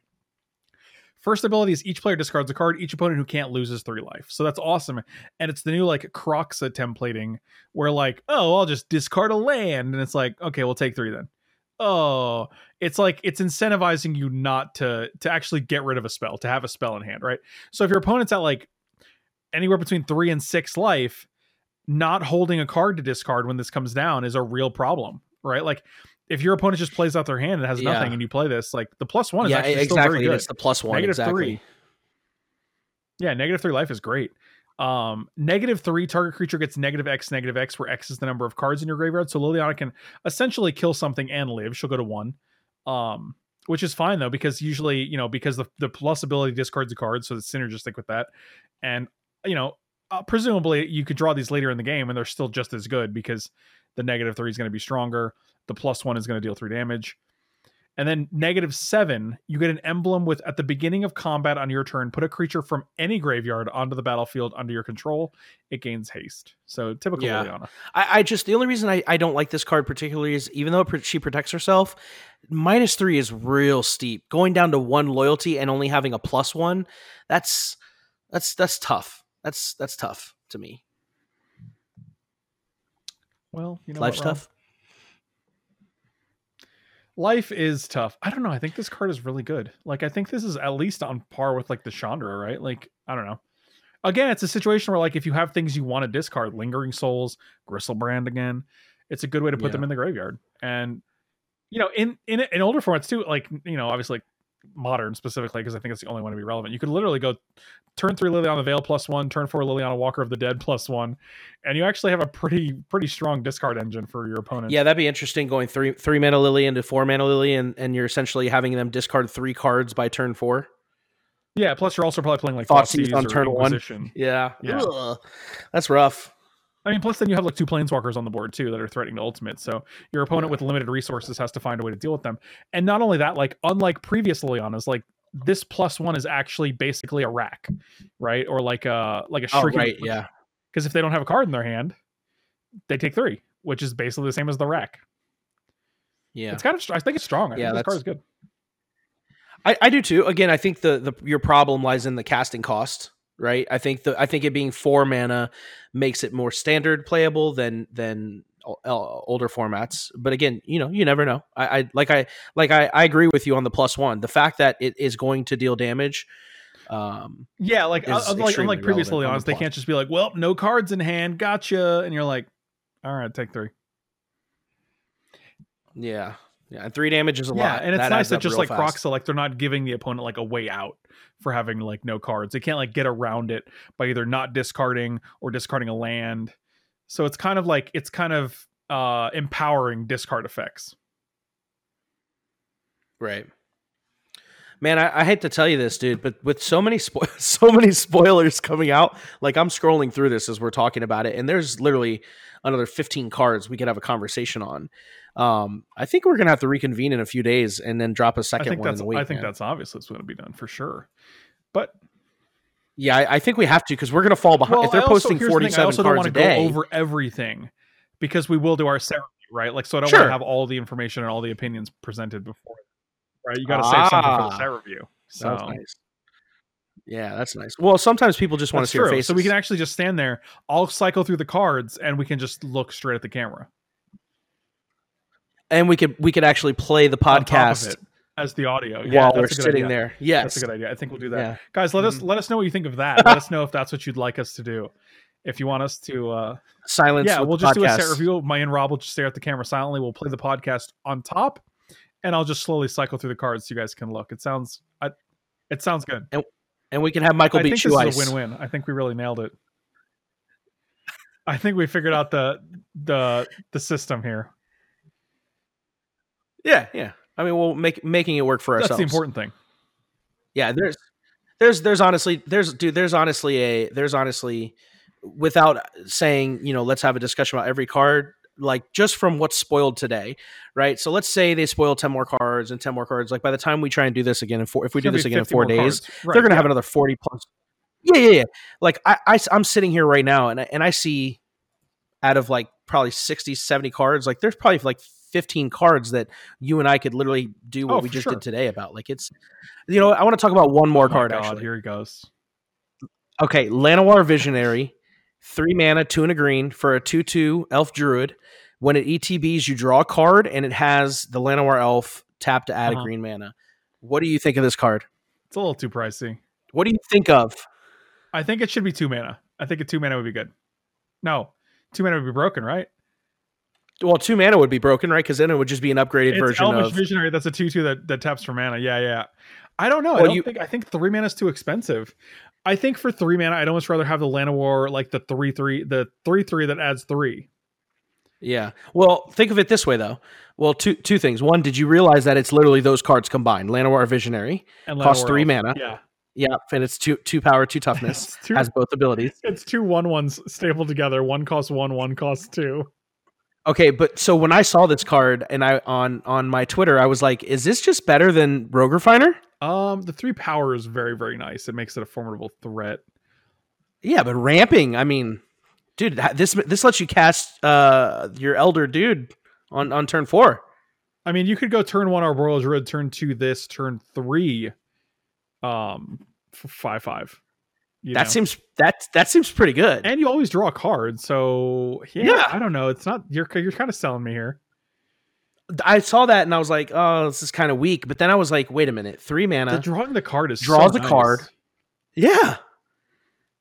First ability is each player discards a card. Each opponent who can't lose loses three life. So that's awesome. And it's the new like Kroxa templating where like, oh, I'll just discard a land. And it's like, okay, we'll take three then. Oh, it's like it's incentivizing you not to to actually get rid of a spell, to have a spell in hand, right? So if your opponent's at like anywhere between three and six life, not holding a card to discard when this comes down is a real problem, right? Like if your opponent just plays out their hand and has Yeah. nothing and you play this, like the plus one is Yeah, actually still very good. It's the plus one. Negative exactly. three. Yeah, negative three life is great. Um, negative three target creature gets negative X, negative X, where X is the number of cards in your graveyard. So Liliana can essentially kill something and live. She'll go to one. Um, which is fine though, because usually, you know, because the, the plus ability discards a card, so it's synergistic with that. And you know, uh, presumably you could draw these later in the game and they're still just as good because the negative three is going to be stronger. The plus one is going to deal three damage. And then negative seven, you get an emblem with at the beginning of combat on your turn, put a creature from any graveyard onto the battlefield under your control. It gains haste. So typical Yeah. Liliana. I, I just the only reason I, I don't like this card particularly is even though it, she protects herself, minus three is real steep. Going down to one loyalty and only having a plus one, that's that's that's tough. That's that's tough to me. Well, you know, Life's what, tough. Life is tough. I don't know. I think this card is really good. Like, I think this is at least on par with like the Chandra, right? Like, I don't know. Again, it's a situation where like if you have things you want to discard, lingering souls, Griselbrand again, it's a good way to put Yeah. them in the graveyard. And you know, in in in older formats too, like you know, obviously like modern specifically, because I think it's the only one to be relevant. You could literally go turn three Liliana Veil plus one, turn four Liliana Walker of the Dead plus one, and you actually have a pretty pretty strong discard engine for your opponent. Yeah, that'd be interesting. Going three three mana lily into four mana lily, and and you're essentially having them discard three cards by turn four. Yeah, plus you're also probably playing like Thoughtseize Thoughtseize on turn one. Yeah, Yeah. Ugh. that's rough. I mean, plus then you have like two planeswalkers on the board too that are threatening to ultimate. So your opponent Yeah. with limited resources has to find a way to deal with them. And not only that, like unlike previous Lilianas, like this plus one is actually basically a rack, right? Or like a like a Oh, right, yeah. Because if they don't have a card in their hand, they take three, which is basically the same as the rack. Yeah, It's kind of. I think it's strong. I Yeah, think this card is good. I, I do too. Again, I think the, the your problem lies in the casting cost, right? I think the I think it being four mana makes it more standard playable than than older formats. But again, you know, you never know. I, I like I like I, I agree with you on the plus one. The fact that it is going to deal damage. Um, Yeah, like uh, unlike, unlike previous on the they can't just be like, "Well, no cards in hand, gotcha," and you're like, "All right, take three. yeah, yeah, and three damage is a yeah, lot. and it's That nice that just like fast. Kroxa, like they're not giving the opponent like a way out for having like no cards. They can't like get around it by either not discarding or discarding a land. So it's kind of like it's kind of uh empowering discard effects. Right. Man, I, I hate to tell you this, dude, but with so many spo- so many spoilers coming out, like I'm scrolling through this as we're talking about it, and there's literally another 15 cards we could have a conversation on. Um, I think we're gonna have to reconvene in a few days and then drop a second one in the week. I think man. that's obvious it's going to be done for sure. But yeah, I, I think we have to because we're gonna fall behind. well, if they're also- posting here's the thing, I 47 also don't cards a wanna go day, over everything because we will do our ceremony, right? Like, so I don't Sure. want to have all the information and all the opinions presented before, right? You got to save something for the Ah. set review. That was So nice. Yeah, that's nice. Well, sometimes people just want to see our true. faces. So we can actually just stand there. I'll cycle through the cards, and we can just look straight at the camera. and we could we could actually play the on top of podcast as the audio. while Yeah, we're a good sitting idea. there. Yes, That's a good idea. I think we'll do that. Yeah. Guys, let us let us know what you think of that. let us know if that's what you'd like us to do. If you want us to uh Silence. yeah, we'll just do a set review. My and Rob will just stare at the camera silently. We'll play the podcast on top, and I'll just slowly cycle through the cards so you guys can look. It sounds I, it sounds good. and we can have Michael I beat think this Ice. is a win-win. I think we really nailed it. I think we figured out the the the system here. Yeah, yeah. I mean, we'll make making it work for That's ourselves. That's the important thing. Yeah, there's there's there's honestly there's dude there's honestly a there's honestly without saying, you know, let's have a discussion about every card like just from what's spoiled today, right? So let's say they spoil 10 more cards and 10 more cards like by the time we try and do this again in four if we do this again in 4 days. Right, they're going to yeah. have another 40 plus. Yeah, yeah, yeah. Like I, I I'm sitting here right now and I, and I see out of like probably 60 70 cards, like there's probably like 15 cards that you and I could literally do what Oh, we just sure. did today about. Like it's you know, I want to talk about one more Oh card God, actually. Here he goes. Okay, Llanowar Visionary, three mana, two and a green for a two-two elf druid. When it ETBs, you draw a card, and it has the Llanowar elf tap to add Uh-huh. a green mana. What do you think of this card? It's a little too pricey. What do you think of? I think it should be two mana. I think a two mana would be good. No, two mana would be broken, right? Well, two mana would be broken, right? Because then it would just be an upgraded It's version Elvish of. Visionary. That's a two two that, that taps for mana. Yeah, yeah. I don't know. I don't you- think I think three mana is too expensive. I think for three mana, I'd almost rather have the Llanowar like the three three the three three that adds three. Yeah. Well, think of it this way, though. Well, two two things. One, did you realize that it's literally those cards combined? Llanowar Visionary And costs three Elf. mana. Yeah, Yeah, and it's two two power, two toughness. Two- has both abilities. it's two one ones stapled together. One costs one, one costs two. Okay, but so when I saw this card and I on on my Twitter, I was like, "Is this just better than Rogue Refiner?" Um, the three power is very very nice. It makes it a formidable threat. Yeah, but ramping, I mean, dude, this this lets you cast uh your Elder Dude on on turn four. I mean, you could go turn one Arboreal Druid, turn two this, turn three, um, five five. That know? seems that that seems pretty good. and you always draw a card. So yeah, Yeah. I don't know. It's not you're you're kind of selling me here. I saw that and I was like, "Oh, this is kind of weak." But then I was like, "Wait a minute, three The mana." drawing the card is draws so a nice. card. Yeah.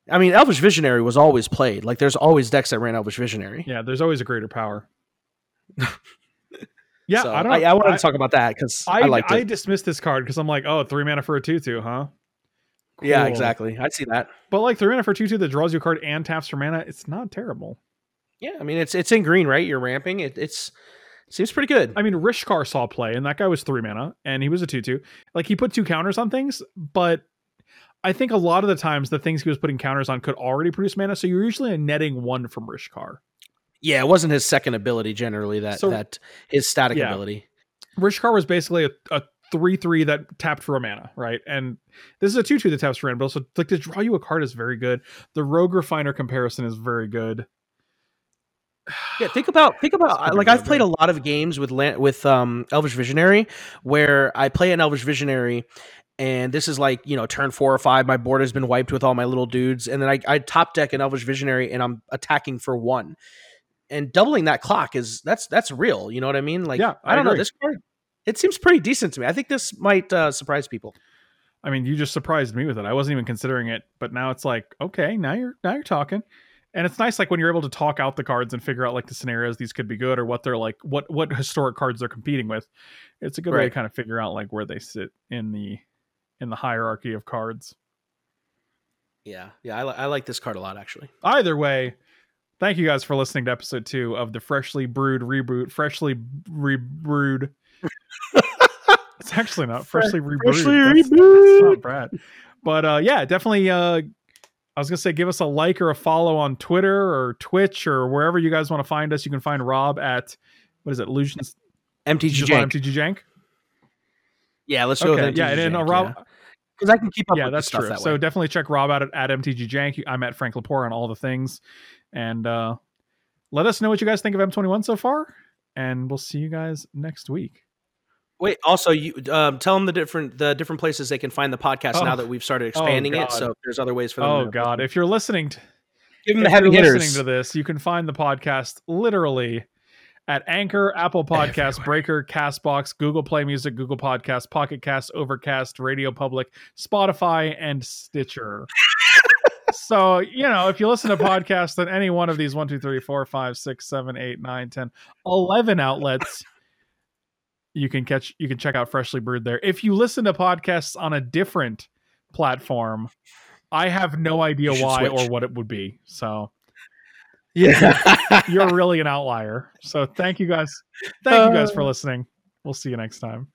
I mean, Elvish Visionary was always played. Like, there's always decks that ran Elvish Visionary. Yeah, there's always a greater power. yeah, So I don't. I, I wanted I, to talk about that because I, I, liked I dismissed this card because I'm like, oh, three mana for a two two, huh? Yeah, exactly. I'd see that. But like three mana for two two that draws you a card and taps for mana, it's not terrible. Yeah, I mean, it's it's in green, right? You're ramping. It, it's seems pretty good. I mean, Rishkar saw play, and that guy was three mana, and he was a two two. Like he put two counters on things, but I think a lot of the times the things he was putting counters on could already produce mana, so you're usually netting one from Rishkar. yeah, it wasn't his second ability generally that So- that his static Yeah. ability. Rishkar was basically a, a three three that tapped for a mana, right? And this is a two two that taps for mana, but also like to draw you a card is very good. The Rogue Refiner comparison is very good. Yeah, think about think about like I've played a lot of games with with um Elvish Visionary where I play an Elvish Visionary and this is like you know turn four or five my board has been wiped with all my little dudes and then I, I top deck an Elvish Visionary and I'm attacking for one. And doubling that clock is that's that's real you know what I mean? Like Yeah, I, I don't know this card it seems pretty decent to me. I think this might uh, surprise people. I mean, you just surprised me with it. I wasn't even considering it, but now it's like, okay, now you're now you're talking. And it's nice like when you're able to talk out the cards and figure out like the scenarios these could be good or what they're like what what historic cards they're competing with. It's a good way to kind of figure out like where they sit in the in the hierarchy of cards. yeah yeah I, li- I like this card a lot actually Either way, thank you guys for listening to episode 2 of the freshly brewed reboot, freshly rebrewed. it's actually not freshly rebrewed. freshly That's- rebrewed. that's not bad. But uh yeah, definitely uh I was gonna say give us a like or a follow on Twitter or Twitch or wherever you guys want to find us. You can find Rob at what is it, Illusions MTG Jank. MTG Jank. yeah let's go Okay, yeah, and then uh, Rob because I can keep up yeah, with that's stuff true. that So definitely check Rob out at, at MTG Jank. I'm at Frank Lepore on all the things. And uh let us know what you guys think of M21 so far. And we'll see you guys next week. Wait, also you um, tell them the different the different places they can find the podcast Oh. now that we've started expanding it. So there's other ways for them. Oh God! If you're listening to give them the heavy hitters. listening to this, you can find the podcast literally at Anchor, Apple Podcast, Breaker, Castbox, Google Play Music, Google Podcast, Pocket Cast, Overcast, Radio Public, Spotify, and Stitcher. so you know, if you listen to podcasts on any one of these one, two, three, four, five, six, seven, eight, nine, ten, eleven outlets. You can catch you can check out Freshly Brewed there. If you listen to podcasts on a different platform, I have no idea why switch. or what it would be. So yeah, you're really an outlier. So thank you guys. Thank you guys Uh. for listening. We'll see you next time.